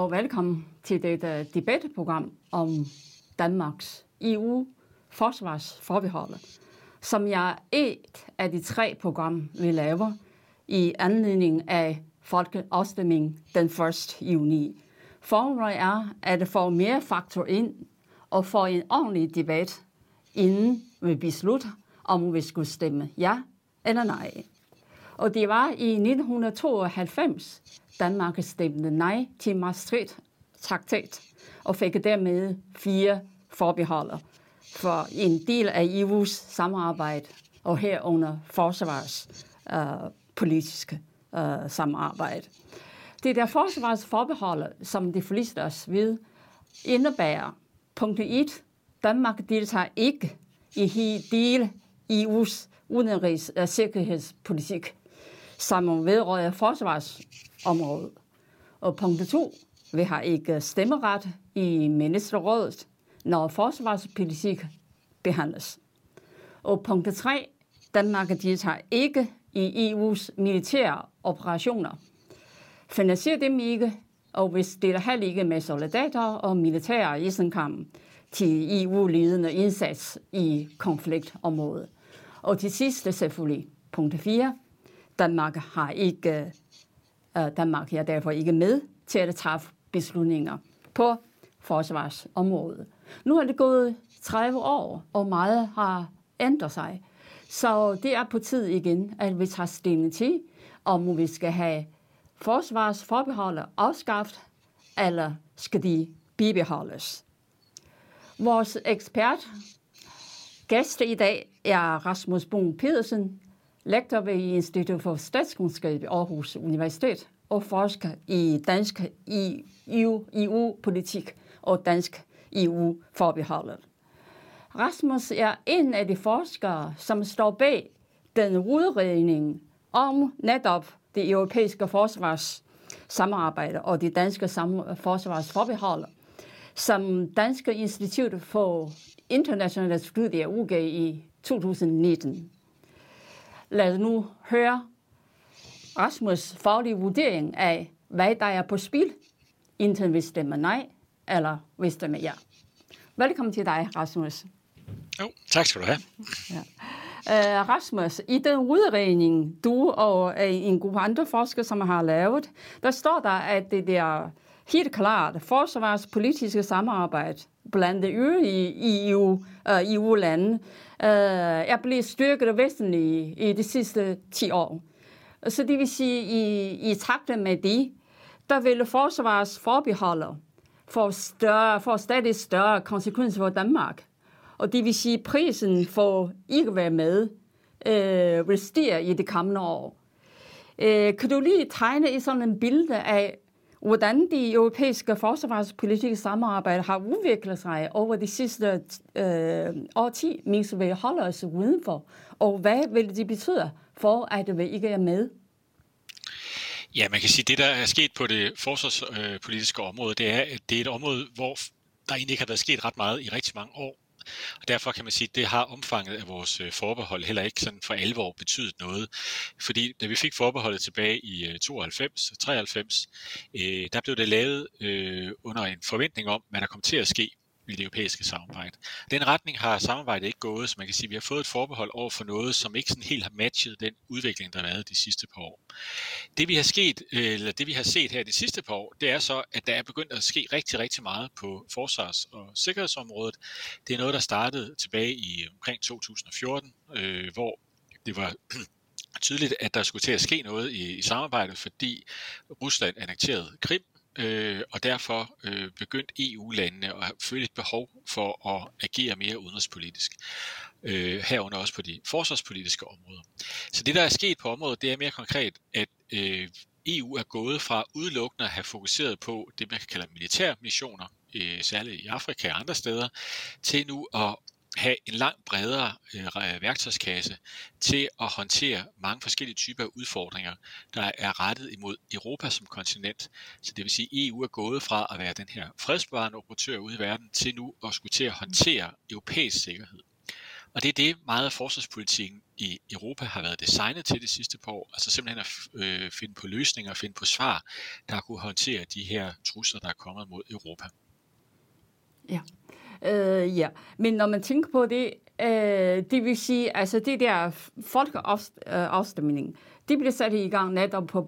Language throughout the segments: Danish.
og velkommen til dette debatprogram om Danmarks EU forsvarsforbehold, som jeg er et af de tre program, vi laver i anledning af folkeafstemning den 1. juni. Formålet er at få mere faktor ind og få en ordentlig debat, inden vi beslutter, om vi skulle stemme ja eller nej. Og det var i 1992, Danmark stemte nej til Maastricht-traktat og fik dermed fire forbeholder for en del af EU's samarbejde og herunder forsvarspolitiske øh, uh, øh, uh, samarbejde. Det der forsvarsforbehold, som de fleste os ved, indebærer punkt 1. Danmark deltager ikke i hele EU's udenrigs- og sikkerhedspolitik, som vedrører forsvarsområdet. Og punkt 2. Vi har ikke stemmeret i ministerrådet, når forsvarspolitik behandles. Og punkt 3. Danmark deltager ikke i EU's militære operationer. Finansierer dem ikke, og vi stiller heller ikke med soldater og militære kamp til EU-ledende indsats i konfliktområdet. Og til sidst selvfølgelig, punkt 4. Danmark har ikke, øh, Danmark er derfor ikke med til at træffe beslutninger på forsvarsområdet. Nu er det gået 30 år, og meget har ændret sig. Så det er på tid igen, at vi tager stilling til, om vi skal have forsvarsforbeholdet afskaffet, eller skal de bibeholdes. Vores ekspert, gæst i dag, er Rasmus Bung Pedersen, lektor ved Institut for Statskundskab i Aarhus Universitet og forsker i dansk EU-politik og dansk EU-forbeholdet. Rasmus er en af de forskere, som står bag den udredning om netop det europæiske forsvarssamarbejde og det danske forsvarsforbehold, som Danske Institut for Internationale Studier udgav i 2019. Lad os nu høre Rasmus' faglige vurdering af, hvad der er på spil, indtil vi stemmer nej, eller vi stemmer ja. Velkommen til dig, Rasmus. Jo, tak skal du have. Ja. Uh, Rasmus, i den udredning, du og uh, en gruppe andre forskere, som har lavet, der står der, at det er helt klart forsvarspolitiske samarbejde blandt de øvrige EU, uh, øh, EU-lande uh, øh, er blevet styrket væsentligt i de sidste 10 år. Så det vil sige, i, i takt med det, der vil forsvarsforbeholdet få, større, få stadig større konsekvenser for Danmark. Og det vil sige, at prisen for ikke at være med øh, vil stige i det kommende år. Øh, kan du lige tegne i sådan en billede af, hvordan de europæiske forsvarspolitiske samarbejde har udviklet sig over de sidste øh, årti, mens vi holder os udenfor, og hvad vil det betyde for, at vi ikke er med? Ja, man kan sige, at det, der er sket på det forsvarspolitiske område, det er, at det er et område, hvor der egentlig ikke har været sket ret meget i rigtig mange år. Og derfor kan man sige, at det har omfanget af vores øh, forbehold heller ikke sådan for alvor betydet noget. Fordi da vi fik forbeholdet tilbage i øh, 92 93, øh, der blev det lavet øh, under en forventning om, hvad der kom til at ske i det europæiske samarbejde. Den retning har samarbejdet ikke gået, så man kan sige, at vi har fået et forbehold over for noget, som ikke sådan helt har matchet den udvikling, der har været de sidste par år. Det vi har sket, øh, eller det vi har set her de sidste par år, det er så, at der er begyndt at ske rigtig, rigtig meget på forsvars- og sikkerhedsområdet. Det er noget, der startede tilbage i omkring 2014, øh, hvor det var tydeligt, at der skulle til at ske noget i, i samarbejdet, fordi Rusland annekterede Krim, øh, og derfor øh, begyndte EU-landene at føle et behov for at agere mere udenrigspolitisk. Øh, herunder også på de forsvarspolitiske områder. Så det, der er sket på området, det er mere konkret, at øh, EU er gået fra udelukkende at have fokuseret på det, man kan kalde militære missioner, øh, særligt i Afrika og andre steder, til nu at have en langt bredere øh, værktøjskasse til at håndtere mange forskellige typer af udfordringer, der er rettet imod Europa som kontinent. Så det vil sige, at EU er gået fra at være den her fredsbevarende operatør ude i verden til nu at skulle til at håndtere europæisk sikkerhed. Og det er det, meget af forsvarspolitikken i Europa har været designet til de sidste par år. Altså simpelthen at øh, finde på løsninger, finde på svar, der kunne håndtere de her trusler, der er kommet mod Europa. Ja. Øh, ja, men når man tænker på det, øh, det vil sige, altså det der folkeafstemning, det blev sat i gang netop på,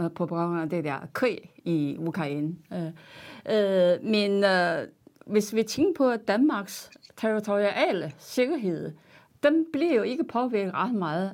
øh, på baggrund af det der krig i Ukraine. Øh, øh, men øh, hvis vi tænker på Danmarks territoriale sikkerhed, den bliver jo ikke påvirket ret meget,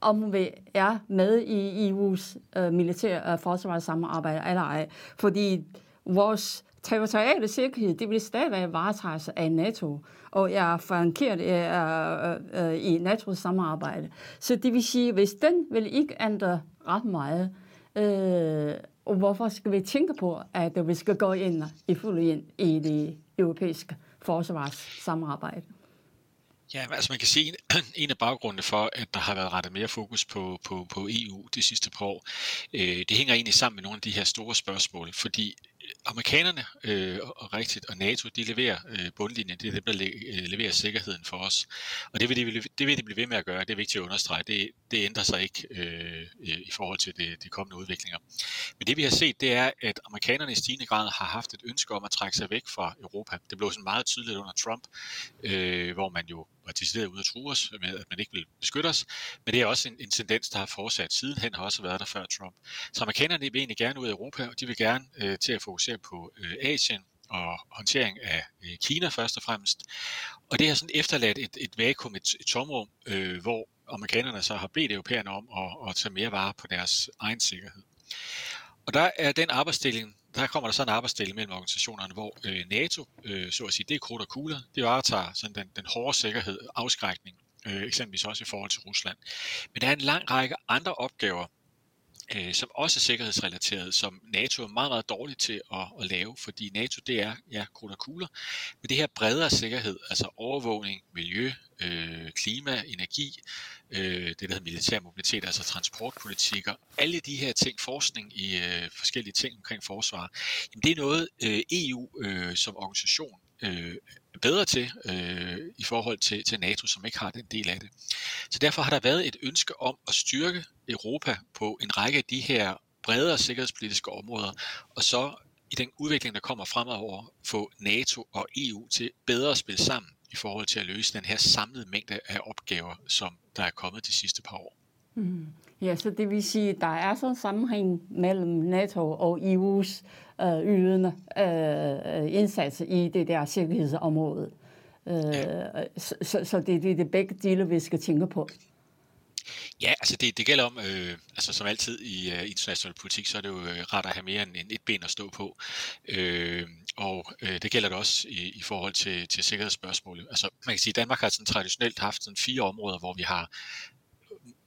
om vi er med i EU's øh, militære øh, forsvarssamarbejde eller ej. Fordi vores territoriale sikkerhed, det vil stadigvæk varetages af NATO, og er frankeret øh, øh, øh, i NATO's samarbejde. Så det vil sige, hvis den vil ikke ændre ret meget, øh, og hvorfor skal vi tænke på, at vi skal gå ind i fuld ind i det europæiske forsvarssamarbejde? Ja, altså man kan se, en, en af baggrundene for, at der har været rettet mere fokus på, på, på EU de sidste par år, øh, det hænger egentlig sammen med nogle af de her store spørgsmål, fordi amerikanerne øh, og rigtigt og NATO, de leverer øh, bundlinjen, det er dem, der le, øh, leverer sikkerheden for os. Og det vil, de, det vil de blive ved med at gøre, det er vigtigt at understrege. Det, det ændrer sig ikke øh, øh i forhold til de, de kommende udviklinger. Men det vi har set, det er, at amerikanerne i stigende grad har haft et ønske om at trække sig væk fra Europa. Det blev sådan meget tydeligt under Trump, øh, hvor man jo var decideret ude at true os med, at man ikke vil beskytte os. Men det er også en, en tendens, der har fortsat sidenhen, har også været der før Trump. Så amerikanerne vil egentlig gerne ud af Europa, og de vil gerne øh, til at fokusere på øh, Asien og håndtering af øh, Kina først og fremmest. Og det har sådan efterladt et, et vakuum, et, et tomrum, øh, hvor amerikanerne så har bedt europæerne om at, at tage mere vare på deres egen sikkerhed. Og der er den arbejdsdeling, der kommer der så en arbejdsdeling mellem organisationerne, hvor øh, NATO, øh, så at sige, det er krudt og kugler, det varetager sådan den, den hårde sikkerhed, afskrækning, øh, eksempelvis også i forhold til Rusland. Men der er en lang række andre opgaver, øh, som også er sikkerhedsrelateret, som NATO er meget, meget dårligt til at, at lave, fordi NATO det er ja, krudt og kugler, men det her bredere sikkerhed, altså overvågning, miljø, øh, klima, energi, øh, det der hedder militær mobilitet, altså transportpolitikker, alle de her ting, forskning i øh, forskellige ting omkring forsvar, jamen det er noget øh, EU øh, som organisation øh, bedre til øh, i forhold til, til NATO, som ikke har den del af det. Så derfor har der været et ønske om at styrke Europa på en række af de her bredere sikkerhedspolitiske områder, og så i den udvikling, der kommer fremover, få NATO og EU til bedre at spille sammen i forhold til at løse den her samlede mængde af opgaver, som der er kommet de sidste par år. Mm. Ja, så det vil sige, at der er sådan en sammenhæng mellem NATO og EU's øh, ydende øh, indsats i det der sikkerhedsområde. Øh, ja. så, så, det, det er det begge dele, vi skal tænke på. Ja, altså det, det gælder om, øh, altså som altid i øh, international politik, så er det jo øh, ret at have mere end, end et ben at stå på. Øh, og øh, det gælder det også i, i forhold til, til sikkerhedsspørgsmålet. Altså man kan sige, at Danmark har sådan traditionelt haft sådan fire områder, hvor vi har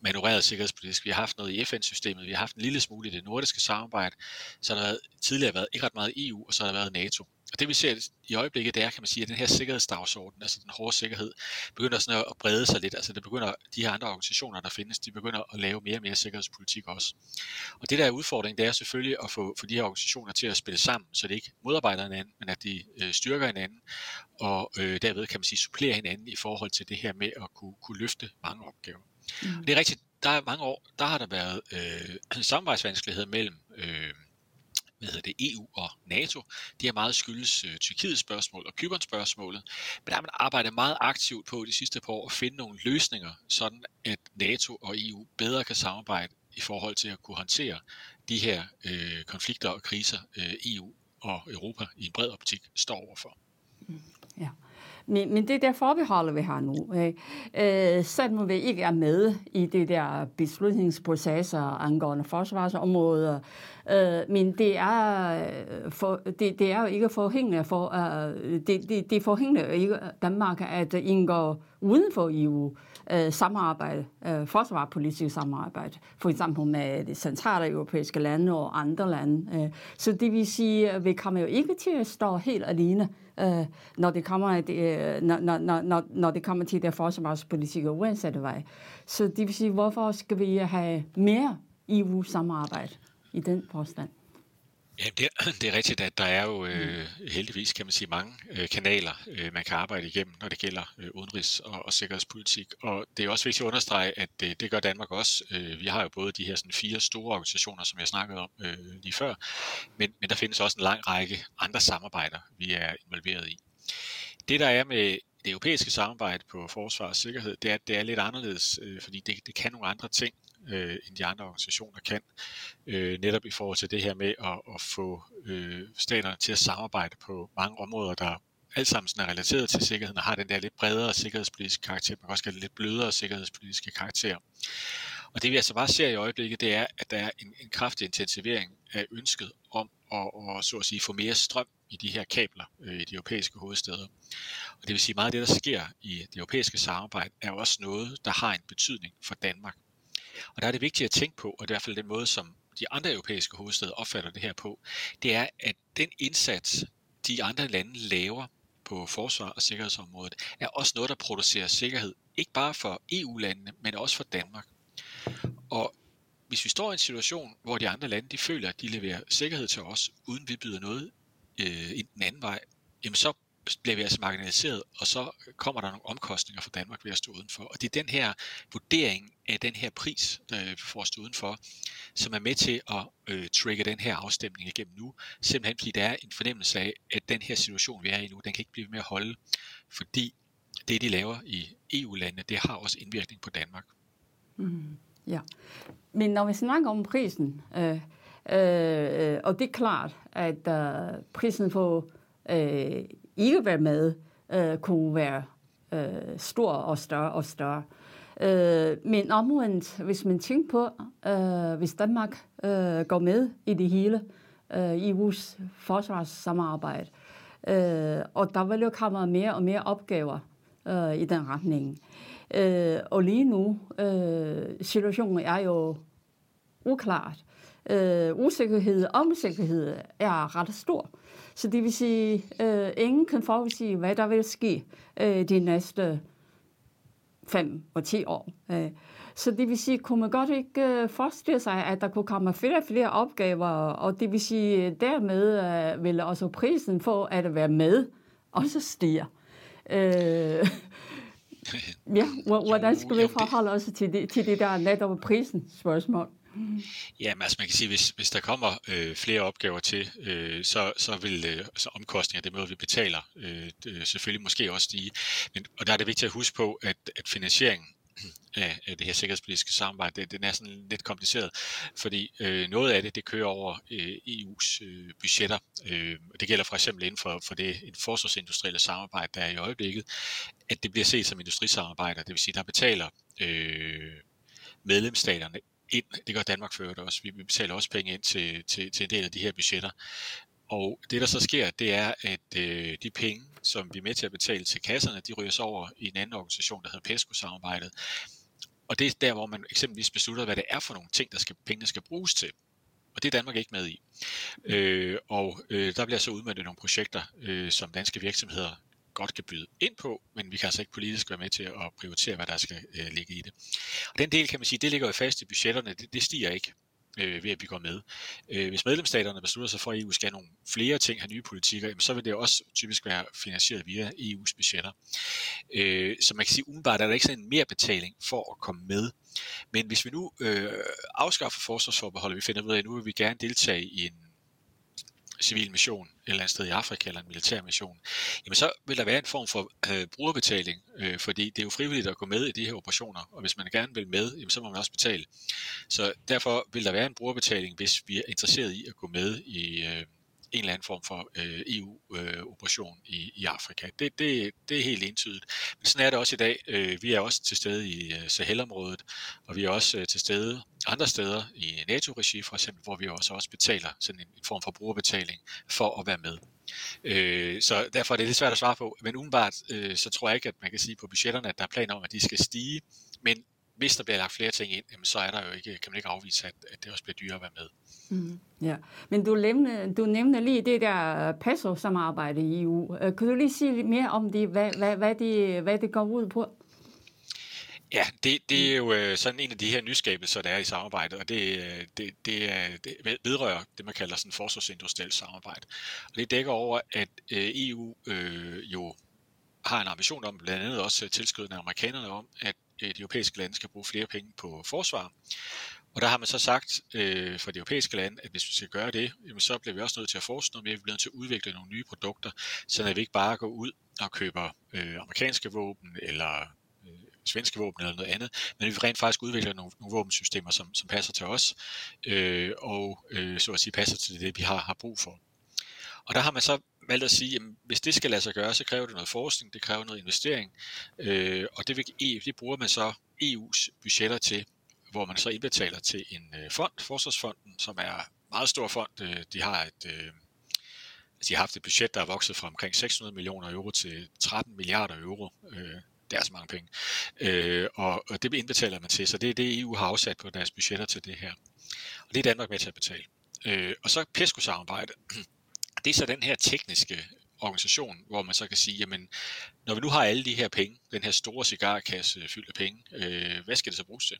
manøvreret sikkerhedspolitisk. Vi har haft noget i FN-systemet, vi har haft en lille smule i det nordiske samarbejde, så har der været, tidligere været ikke ret meget EU, og så har der været NATO. Og det vi ser i øjeblikket, det er, kan man sige, at den her sikkerhedsdagsorden, altså den hårde sikkerhed, begynder sådan at brede sig lidt. Altså det begynder, de her andre organisationer, der findes, de begynder at lave mere og mere sikkerhedspolitik også. Og det der er udfordringen, det er selvfølgelig at få, få de her organisationer til at spille sammen, så det ikke modarbejder hinanden, men at de øh, styrker hinanden, og øh, derved kan man sige supplerer hinanden i forhold til det her med at kunne, kunne løfte mange opgaver. Mm. Det er rigtigt, der er mange år, der har der været øh, samarbejdsvanskeligheder mellem øh, hvad hedder det, EU og NATO. Det har meget skyldes øh, Tyrkiets spørgsmål og Kyberns spørgsmålet. Men der har man arbejdet meget aktivt på de sidste par år at finde nogle løsninger, sådan at NATO og EU bedre kan samarbejde i forhold til at kunne håndtere de her øh, konflikter og kriser, øh, EU og Europa i en bred optik står overfor. Ja. Men, men det der forbehold, vi har nu, øh, selvom vi ikke er med i det der beslutningsprocesser angående forsvarsområder, øh, men det er, øh, for, det, det er jo ikke forhængende for, øh, det, det, det forhængende ikke Danmark at indgå uden for EU øh, Øh, samarbejde, øh, forsvarspolitisk samarbejde, for eksempel med de centrale europæiske lande og andre lande. Øh. Så det vil sige, at vi kommer jo ikke til at stå helt alene øh, når, det kommer, øh, øh når, når, når, når det kommer til det forsvarspolitik og uansatte vej. Så det vil sige, hvorfor skal vi have mere EU-samarbejde i den forstand? Ja, det, er, det er rigtigt, at der er jo øh, heldigvis, kan man sige, mange øh, kanaler, øh, man kan arbejde igennem, når det gælder øh, udenrigs- og, og sikkerhedspolitik. Og det er også vigtigt at understrege, at det, det gør Danmark også. Øh, vi har jo både de her sådan, fire store organisationer, som jeg snakkede om øh, lige før, men, men der findes også en lang række andre samarbejder, vi er involveret i. Det, der er med det europæiske samarbejde på forsvar og sikkerhed, det er, det er lidt anderledes, øh, fordi det, det kan nogle andre ting øh, end de andre organisationer kan. Øh, netop i forhold til det her med at, at få øh, staterne til at samarbejde på mange områder, der alt sammen er relateret til sikkerheden og har den der lidt bredere sikkerhedspolitiske karakter, man kan også kalde det lidt blødere sikkerhedspolitiske karakter. Og det vi altså bare ser i øjeblikket, det er, at der er en, en kraftig intensivering af ønsket om at, at, så at sige, få mere strøm i de her kabler øh, i de europæiske hovedsteder. Og det vil sige, meget af det, der sker i det europæiske samarbejde, er også noget, der har en betydning for Danmark. Og der er det vigtigt at tænke på, og det er i hvert fald den måde, som de andre europæiske hovedsteder opfatter det her på, det er, at den indsats, de andre lande laver på forsvar- og sikkerhedsområdet, er også noget, der producerer sikkerhed, ikke bare for EU-landene, men også for Danmark. Og hvis vi står i en situation, hvor de andre lande de føler, at de leverer sikkerhed til os, uden vi byder noget øh, i den anden vej, jamen så bliver vi altså marginaliseret, og så kommer der nogle omkostninger for Danmark ved at stå udenfor. Og det er den her vurdering af den her pris, der vi får stå udenfor, som er med til at øh, trigge den her afstemning igennem nu, simpelthen fordi der er en fornemmelse af, at den her situation, vi er i nu, den kan ikke blive med at holde, fordi det, de laver i EU-landene, det har også indvirkning på Danmark. Mm, ja, men når vi snakker om prisen, øh, øh, øh og det er klart, at øh, prisen på øh, ikke være med, øh, kunne være øh, stor og større og større. Øh, men omvendt, hvis man tænker på, øh, hvis Danmark øh, går med i det hele, øh, EU's forsvarssamarbejde, øh, og der vil jo komme mere og mere opgaver øh, i den retning. Øh, og lige nu, øh, situationen er jo uklart. Øh, usikkerhed om sikkerhed er ret stor. Så det vil sige, øh, ingen kan forudsige, hvad der vil ske øh, de næste 5 og 10 år. Øh. Så det vil sige, kunne man godt ikke øh, forestille sig, at der kunne komme flere og flere opgaver, og det vil sige, dermed øh, vil også prisen for at være med også stiger. Øh, ja, hvordan skal vi forholde os til det, til det der netop prisen spørgsmål? Ja, men altså man kan sige, hvis, hvis der kommer øh, flere opgaver til, øh, så, så vil øh, så omkostninger, det måde vi betaler, øh, det, øh, selvfølgelig måske også stige. Men, og der er det vigtigt at huske på, at, at finansieringen af, af det her sikkerhedspolitiske samarbejde, det, den er sådan lidt kompliceret, fordi øh, noget af det, det kører over øh, EU's øh, budgetter. Øh, det gælder for eksempel inden for, for det et forsvarsindustrielle samarbejde, der er i øjeblikket, at det bliver set som industrisamarbejder, det vil sige, der betaler øh, medlemsstaterne ind. Det gør Danmark før det også. Vi betaler også penge ind til, til, til en del af de her budgetter. Og det, der så sker, det er, at øh, de penge, som vi er med til at betale til kasserne, de ryger så over i en anden organisation, der hedder PESCO-samarbejdet. Og det er der, hvor man eksempelvis beslutter, hvad det er for nogle ting, der skal, pengene skal bruges til. Og det er Danmark ikke med i. Øh, og øh, der bliver så udmøntet nogle projekter, øh, som danske virksomheder godt kan byde ind på, men vi kan altså ikke politisk være med til at prioritere, hvad der skal øh, ligge i det. Og den del kan man sige, det ligger jo fast i budgetterne, det, det stiger ikke øh, ved at vi går med. Øh, hvis medlemsstaterne beslutter sig for, at EU skal have nogle flere ting, have nye politikker, jamen, så vil det også typisk være finansieret via EU's budgetter. Øh, så man kan sige, umiddelbart er der ikke sådan en mere betaling for at komme med. Men hvis vi nu øh, afskaffer forsvarsforbeholdet, vi finder ud af, at nu vil vi gerne deltage i en civil mission et eller andet sted i Afrika eller en militær mission, jamen så vil der være en form for øh, brugerbetaling, øh, fordi det er jo frivilligt at gå med i de her operationer, og hvis man gerne vil med, jamen så må man også betale. Så derfor vil der være en brugerbetaling, hvis vi er interesseret i at gå med i, øh, en eller anden form for øh, EU-operation øh, i, i Afrika. Det, det, det er helt entydigt. Men sådan er det også i dag. Øh, vi er også til stede i øh, Sahelområdet, og vi er også øh, til stede andre steder i NATO-regi for eksempel, hvor vi også, også betaler sådan en, en form for brugerbetaling for at være med. Øh, så derfor er det lidt svært at svare på, men umiddelbart øh, så tror jeg ikke, at man kan sige på budgetterne, at der er planer om, at de skal stige, men hvis der bliver lagt flere ting ind, så er der jo ikke, kan man ikke afvise, at, at det også bliver dyrere at være med. Mm, ja, men du nævner, du nævner lige det der PASO-samarbejde i EU. Øh, kan du lige sige lidt mere om det, hvad, hvad, hvad, det, hvad det går ud på? Ja, det, det er jo øh, sådan en af de her nyskabelser, der er i samarbejdet, og det, øh, det, det, er, det vedrører det, man kalder sådan forsvarsindustrielt samarbejde. Og det dækker over, at EU øh, jo har en ambition om, blandt andet også tilskrivende amerikanerne om, at de europæiske lande skal bruge flere penge på forsvar. Og der har man så sagt øh, for de europæiske lande, at hvis vi skal gøre det, jamen så bliver vi også nødt til at forske noget mere, vi bliver nødt til at udvikle nogle nye produkter, så at vi ikke bare går ud og køber øh, amerikanske våben eller øh, svenske våben eller noget andet, men vi rent faktisk udvikler nogle, nogle våbensystemer, som, som passer til os, øh, og øh, så at sige passer til det, vi har, har brug for. Og der har man så valgt at sige, at hvis det skal lade sig gøre, så kræver det noget forskning, det kræver noget investering, øh, og det, vil, det bruger man så EU's budgetter til, hvor man så indbetaler til en øh, fond, Forsvarsfonden, som er en meget stor fond. Øh, de har et øh, altså, de har haft et budget, der er vokset fra omkring 600 millioner euro til 13 milliarder euro. Øh, det er så mange penge. Øh, og, og det indbetaler man til, så det er det, EU har afsat på deres budgetter til det her. Og det er Danmark med til at betale. Øh, og så PESCO-samarbejdet. Det er så den her tekniske organisation, hvor man så kan sige, jamen, når vi nu har alle de her penge, den her store cigarkasse fyldt af penge, øh, hvad skal det så bruges til?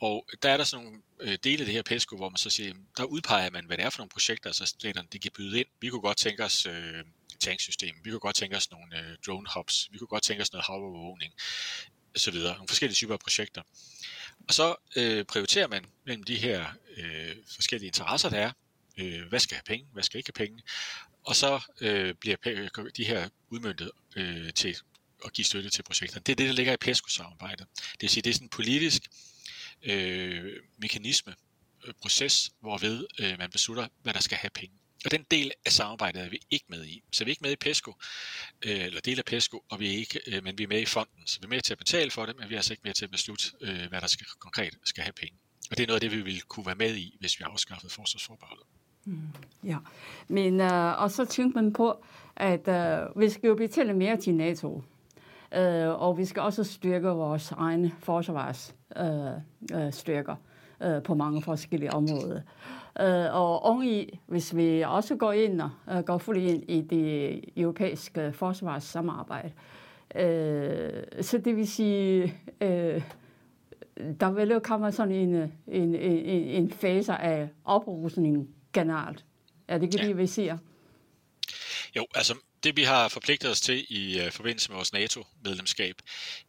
Og der er der sådan nogle øh, dele af det her PESCO, hvor man så siger, der udpeger man, hvad det er for nogle projekter, så staterne de kan byde ind. Vi kunne godt tænke os øh, tanksystem, vi kunne godt tænke os nogle øh, drone hubs, vi kunne godt tænke os noget havovervågning, osv. Nogle forskellige typer af projekter. Og så øh, prioriterer man mellem de her øh, forskellige interesser, der er. Øh, hvad skal have penge, hvad skal ikke have penge? Og så øh, bliver de her udmyndtet øh, til at give støtte til projekterne. Det er det, der ligger i PESCO-samarbejdet. Det vil sige, det er sådan en politisk øh, mekanisme, øh, proces, hvorved øh, man beslutter, hvad der skal have penge. Og den del af samarbejdet er vi ikke med i. Så vi er ikke med i PESCO, øh, eller del af PESCO, og vi er ikke, øh, men vi er med i fonden. Så vi er med til at betale for det, men vi er altså ikke med til at beslutte, øh, hvad der skal, konkret skal have penge. Og det er noget af det, vi ville kunne være med i, hvis vi afskaffede forsvarsforbeholdet. Mm, ja, men øh, og så tænker man på, at øh, vi skal jo betale mere til NATO. Øh, og vi skal også styrke vores egne forsvarsstyrker øh, øh, øh, på mange forskellige områder. Øh, og oveni, hvis vi også går ind og øh, går fuldt ind i det europæiske forsvarssamarbejde, øh, så det vil sige, øh, der vil jo komme sådan en, en, en, en fase af oprustning generelt. Er det ikke det, vi siger? Jo, altså det vi har forpligtet os til i uh, forbindelse med vores NATO-medlemskab,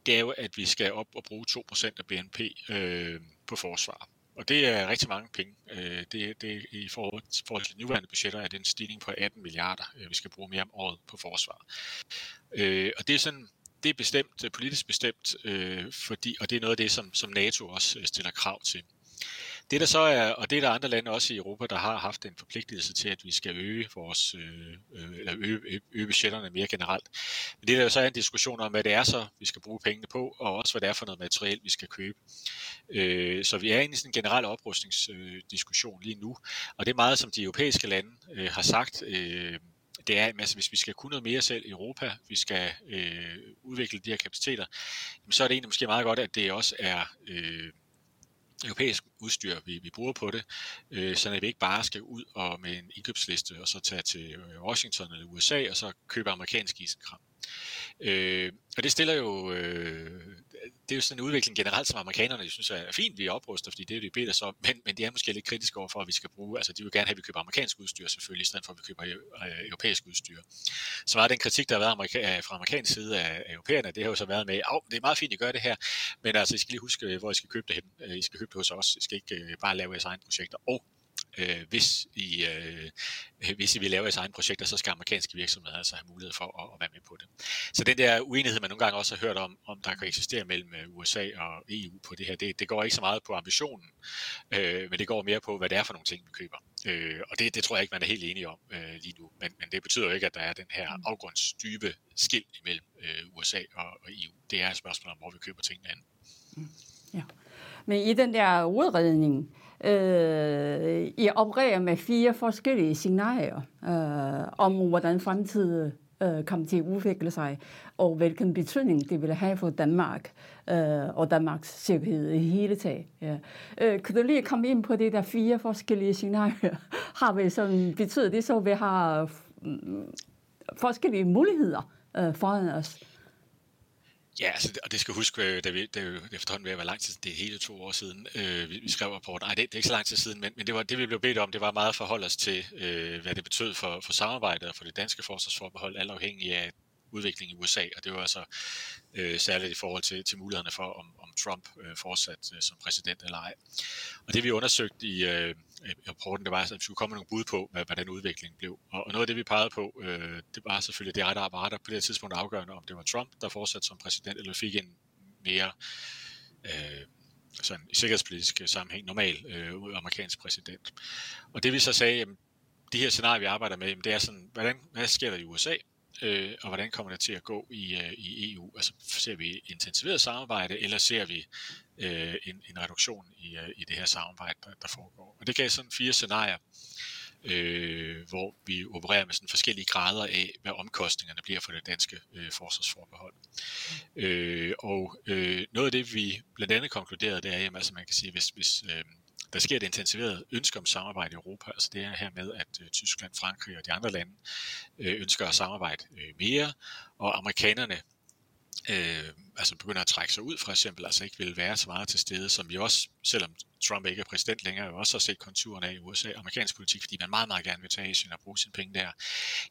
det er jo, at vi skal op og bruge 2% af BNP øh, på forsvar. Og det er rigtig mange penge. Øh, det, det i forhold, forhold til de nuværende budgetter er det en stigning på 18 milliarder, øh, vi skal bruge mere om året på forsvar. Øh, og det er sådan det er bestemt, politisk bestemt, øh, fordi, og det er noget af det, som, som NATO også stiller krav til. Det der så er, og det er der andre lande også i Europa, der har haft en forpligtelse til, at vi skal øge vores, øh, øh eller øge, øge budgetterne mere generelt. Men det der så er en diskussion om, hvad det er så, vi skal bruge pengene på, og også hvad det er for noget materiel, vi skal købe. Øh, så vi er inde i sådan en generel oprustningsdiskussion lige nu, og det er meget, som de europæiske lande øh, har sagt, øh, det er, altså hvis vi skal kunne noget mere selv i Europa, vi skal øh, udvikle de her kapaciteter, så er det egentlig måske meget godt, at det også er øh, europæisk udstyr, vi, vi bruger på det, øh, så at vi ikke bare skal ud og med en indkøbsliste og så tage til øh, Washington eller USA og så købe amerikansk isenkram. Øh, og det stiller jo, øh, det er jo sådan en udvikling generelt, som amerikanerne synes er fint, vi opruster, fordi det er jo det, de så, men, men de er måske lidt kritiske overfor, at vi skal bruge, altså de vil gerne have, at vi køber amerikansk udstyr selvfølgelig, i stedet for at vi køber øh, europæisk udstyr. Så meget den kritik, der har været amerika- øh, fra amerikansk side af, af europæerne, det har jo så været med, at det er meget fint, at I gør det her, men altså I skal lige huske, hvor I skal købe det hen. Øh, I skal købe det hos os, I skal ikke øh, bare lave jeres egne projekter. Og øh, hvis, I, øh, hvis I vil lave jeres egne projekter, så skal amerikanske virksomheder altså have mulighed for at, at være med på det. Så den der uenighed, man nogle gange også har hørt om, om der kan eksistere mellem øh, USA og EU på det her, det, det går ikke så meget på ambitionen, øh, men det går mere på, hvad det er for nogle ting, vi køber. Øh, og det, det tror jeg ikke, man er helt enige om øh, lige nu. Men, men det betyder jo ikke, at der er den her mm. afgrundsdybe skilt imellem øh, USA og, og EU. Det er et spørgsmål om, hvor vi køber tingene hen. Mm. Ja. Men i den der udredning, Øh, I opererer med fire forskellige scenarier øh, om, hvordan fremtiden øh, kommer til at udvikle sig, og hvilken betydning det vil have for Danmark øh, og Danmarks sikkerhed i hele taget. Ja. Øh, kan du lige komme ind på det der fire forskellige scenarier? Har vi sådan, betyder det så, at vi har mm, forskellige muligheder øh, foran os? Ja, altså, og det skal huske, øh, da vi, det vi efterhånden ved at være lang tid, det er hele to år siden, øh, vi, vi skrev rapporten. Nej, det, det er ikke så lang tid siden, men, men det, var, det vi blev bedt om, det var meget at forholde os til, øh, hvad det betød for, for samarbejdet og for det danske forsvarsforbehold, alt afhængig af udvikling i USA, og det var altså øh, særligt i forhold til, til mulighederne for, om, om Trump øh, fortsat øh, som præsident eller ej. Og det vi undersøgte i, øh, i Øh, rapporten, det var, at vi skulle komme med nogle bud på, hvad, hvad den udvikling blev. Og, og noget af det, vi pegede på, øh, det var selvfølgelig, det der var der på det tidspunkt afgørende, om det var Trump, der fortsatte som præsident, eller fik en mere øh, sådan i sikkerhedspolitisk øh, sammenhæng normal øh, amerikansk præsident. Og det vi så sagde, jamen, de her scenarier, vi arbejder med, jamen, det er sådan, hvordan, hvad sker der i USA? Øh, og hvordan kommer det til at gå i, øh, i EU? Altså ser vi intensiveret samarbejde, eller ser vi øh, en, en reduktion i, øh, i det her samarbejde, der, der foregår? Og det gav sådan fire scenarier, øh, hvor vi opererer med sådan forskellige grader af, hvad omkostningerne bliver for det danske øh, forsvarsforbehold. Øh, og øh, noget af det, vi blandt andet konkluderede, det er, at altså man kan sige, hvis, hvis øh, der sker et intensiveret ønske om samarbejde i Europa. Altså det er her med, at øh, Tyskland, Frankrig og de andre lande øh, ønsker at samarbejde øh, mere, og amerikanerne øh, altså begynder at trække sig ud for eksempel, altså ikke vil være så meget til stede, som vi også, selvom Trump ikke er præsident længere, jo også har set konturen af i USA, amerikansk politik, fordi man meget, meget gerne vil tage Asien og bruge sine penge der.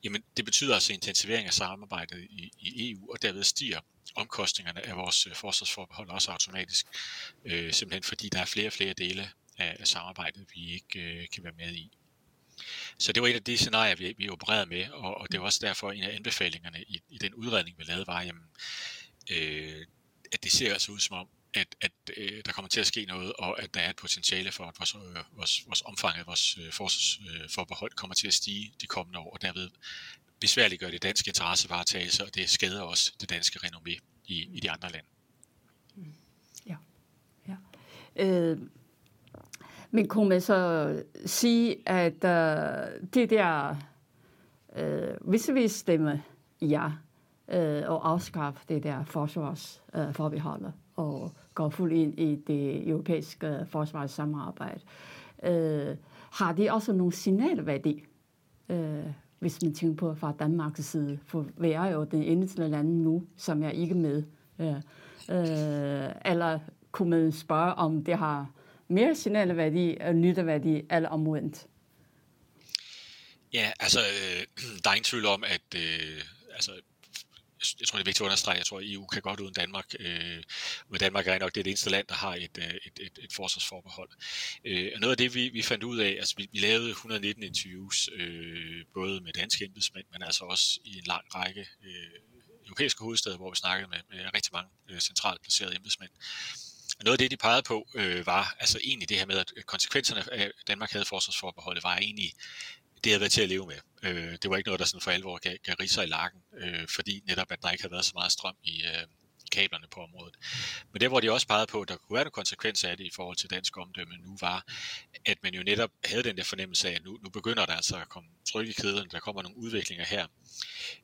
Jamen, det betyder altså intensivering af samarbejdet i, i EU, og derved stiger omkostningerne af vores øh, forsvarsforbehold også automatisk, øh, simpelthen fordi der er flere og flere dele af, af samarbejdet, vi ikke øh, kan være med i. Så det var et af de scenarier, vi, vi opererede med, og, og det var også derfor en af anbefalingerne i, i den udredning, vi lavede, var, jamen, øh, at det ser altså ud som om, at, at øh, der kommer til at ske noget, og at der er et potentiale for, at vores, øh, vores, vores omfang af vores øh, forsvarsforbehold kommer til at stige de kommende år, og derved besværliggør det danske interessevaretagelse, og det skader også det danske renommé i, i de andre lande. Mm. Ja. ja. Øh, men kunne man så sige, at uh, det der, øh, uh, hvis vi stemmer ja, uh, og afskaffe det der forsvarsforbehold uh, og gå fuldt ind i det europæiske forsvarssamarbejde, uh, har det også nogle signalværdi, uh, hvis man tænker på fra Danmarks side, for vi er jo den eneste land nu, som jeg ikke med. Uh, uh, eller kunne man spørge, om det har mere signalværdi og nytteværdi eller omvendt? Ja, altså, øh, der er ingen tvivl om, at øh, altså, jeg tror, det er vigtigt at understrege, jeg tror, at EU kan godt uden Danmark. Øh, men Danmark er nok det, det eneste land, der har et, øh, et, et, et forsvarsforbehold. Øh, og noget af det, vi, vi fandt ud af, altså vi, vi lavede 119 interviews, øh, både med danske embedsmænd, men altså også i en lang række øh, europæiske hovedsteder, hvor vi snakkede med, med rigtig mange øh, centralt placerede embedsmænd. Noget af det, de pegede på, øh, var altså egentlig det her med, at øh, konsekvenserne af Danmark havde forsvarsforbeholdet, var egentlig, det havde været til at leve med. Øh, det var ikke noget, der sådan for alvor gav, gav riser i lakken, øh, fordi netop, at der ikke havde været så meget strøm i, øh, kablerne på området. Men det, hvor de også pegede på, at der kunne være nogle konsekvenser af det i forhold til dansk omdømme nu, var, at man jo netop havde den der fornemmelse af, at nu, nu begynder der altså at komme tryk i kæden, der kommer nogle udviklinger her.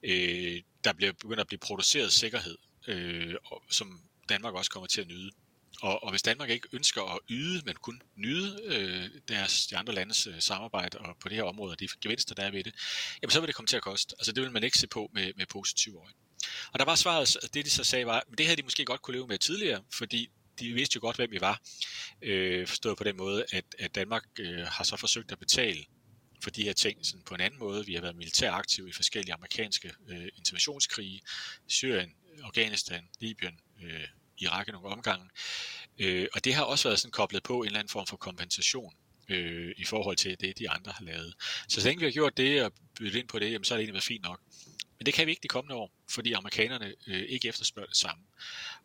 Øh, der bliver begynder at blive produceret sikkerhed, øh, som Danmark også kommer til at nyde. Og, og hvis Danmark ikke ønsker at yde, men kun nyde øh, deres, de andre landes øh, samarbejde og på det her område, og de gevinster, der er ved det, jamen så vil det komme til at koste. Altså det vil man ikke se på med, med positive øjne. Og der var svaret, det de så sagde var, men det havde de måske godt kunne leve med tidligere, fordi de vidste jo godt, hvem vi var. Øh, forstået på den måde, at, at Danmark øh, har så forsøgt at betale for de her ting sådan på en anden måde. Vi har været militært aktive i forskellige amerikanske øh, interventionskrige, Syrien, Afghanistan, Libyen, øh, Irak i nogle omgange. Øh, og det har også været sådan koblet på en eller anden form for kompensation øh, i forhold til det, de andre har lavet. Så så længe vi har gjort det og byttet ind på det, jamen, så har det egentlig været fint nok. Men det kan vi ikke de kommende år, fordi amerikanerne øh, ikke efterspørger det samme.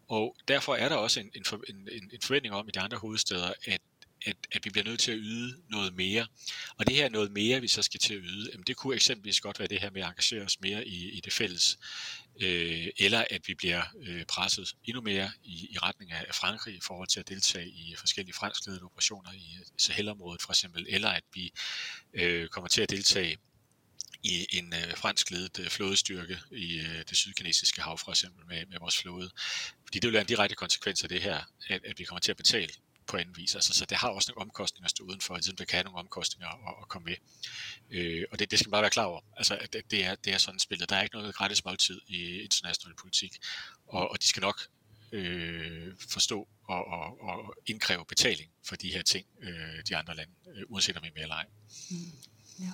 Og derfor er der også en, en, en, en forventning om i de andre hovedsteder, at at, at vi bliver nødt til at yde noget mere. Og det her noget mere, vi så skal til at yde, jamen det kunne eksempelvis godt være det her med at engagere os mere i, i det fælles, øh, eller at vi bliver øh, presset endnu mere i, i retning af Frankrig i forhold til at deltage i forskellige franskledede operationer i øh, Sahelområdet for eksempel, eller at vi øh, kommer til at deltage i en øh, franskledet øh, flådestyrke i øh, det sydkinesiske hav for eksempel med, med vores flåde. Fordi det vil være en direkte konsekvens af det her, at, at vi kommer til at betale på anden vis. Altså, så det har også nogle omkostninger at stå udenfor, ligesom det kan have nogle omkostninger at, at komme med. Øh, og det, det skal man bare være klar over. Altså, at det, er, det er sådan spillet. Der er ikke noget gratis måltid i international politik, og, og de skal nok øh, forstå og, og, og indkræve betaling for de her ting, øh, de andre lande, øh, uanset om vi er med eller ej. Mm. Ja.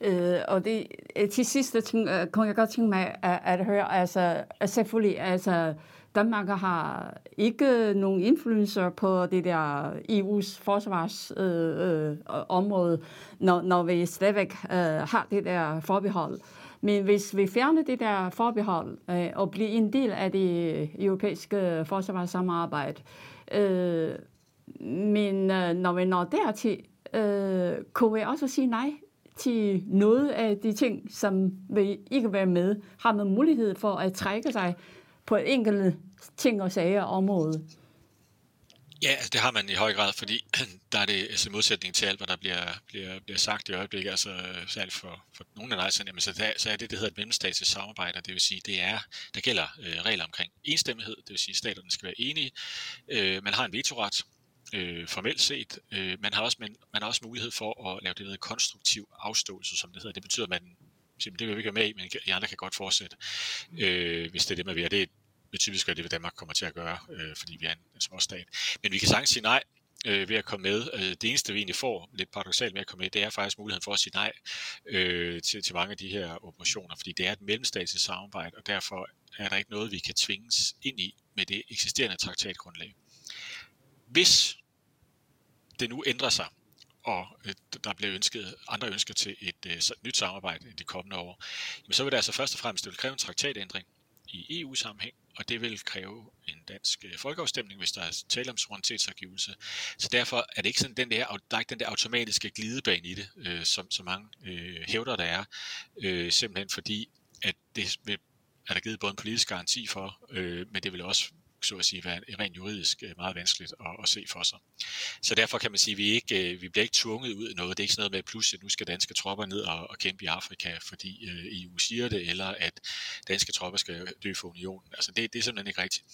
Øh, og det, øh, til sidst ting, øh, kunne jeg godt tænke mig at, at høre, altså selvfølgelig, altså Danmark har ikke nogen indflydelse på det der EU's forsvarsområde, øh, øh, når, når vi stadigvæk øh, har det der forbehold. Men hvis vi fjerner det der forbehold øh, og bliver en del af det europæiske forsvarssamarbejde, øh, men øh, når vi når dertil, øh, kunne vi også sige nej til noget af de ting, som vil ikke være med, har man mulighed for at trække sig på enkelte ting og sager område. Ja, altså det har man i høj grad, fordi der er det altså modsætning til alt, hvad der bliver, bliver, bliver sagt i øjeblikket, altså særligt for, for nogle af rejserne, jamen, så, der, så er det, det hedder et mellemstatsligt samarbejde, det vil sige, det er, der gælder øh, regler omkring enstemmighed, det vil sige, at staterne skal være enige, øh, man har en vetoret, øh, formelt set. Øh, man, har også, man, man har også mulighed for at lave det, der konstruktiv afståelse, som det hedder. Det betyder, at man siger, det vil vi ikke være med i, men I andre kan godt fortsætte, øh, hvis det er det, man vil. Det vil typisk være det, hvad Danmark kommer til at gøre, øh, fordi vi er en, en småstat. Men vi kan sagtens sige nej øh, ved at komme med. Øh, det eneste, vi egentlig får, lidt paradoxalt med at komme med, det er faktisk muligheden for at sige nej øh, til, til mange af de her operationer, fordi det er et mellemstatsligt samarbejde, og derfor er der ikke noget, vi kan tvinges ind i med det eksisterende traktatgrundlag. Hvis det nu ændrer sig, og øh, der bliver ønsket, andre ønsker til et øh, nyt samarbejde i de kommende år, jamen så vil det altså først og fremmest det vil kræve en traktatændring i EU-sammenhæng, og det vil kræve en dansk øh, folkeafstemning, hvis der er tale om suverænitetsafgivelse. Så derfor er det ikke sådan den der, der er ikke den der automatiske glidebane i det, øh, som så mange øh, hævder, der er, øh, simpelthen fordi, at det vil, er der givet både en politisk garanti for, øh, men det vil også så at sige, være rent juridisk øh, meget vanskeligt at, at se for sig. Så derfor kan man sige, at vi, ikke, øh, vi bliver ikke tvunget ud i noget. Det er ikke sådan noget med, at pludselig nu skal danske tropper ned og, og kæmpe i Afrika, fordi øh, EU siger det, eller at danske tropper skal dø for unionen. Altså det, det er simpelthen ikke rigtigt.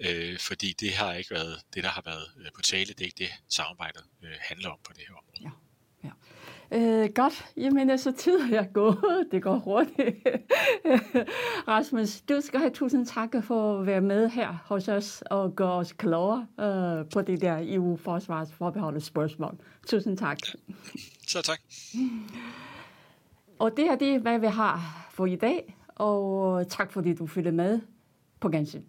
Øh, fordi det har ikke været det, der har været øh, på tale. Det er ikke det, samarbejdet øh, handler om på det her område. Ja. Ja. Øh, godt, jamen så tid er gået. Det går hurtigt. Rasmus, du skal have tusind tak for at være med her hos os og gøre os klogere øh, på det der EU-forsvarsforbeholdets spørgsmål. Tusind tak. Så tak. Og det er det, hvad vi har for i dag. Og tak fordi du følger med på gensyn.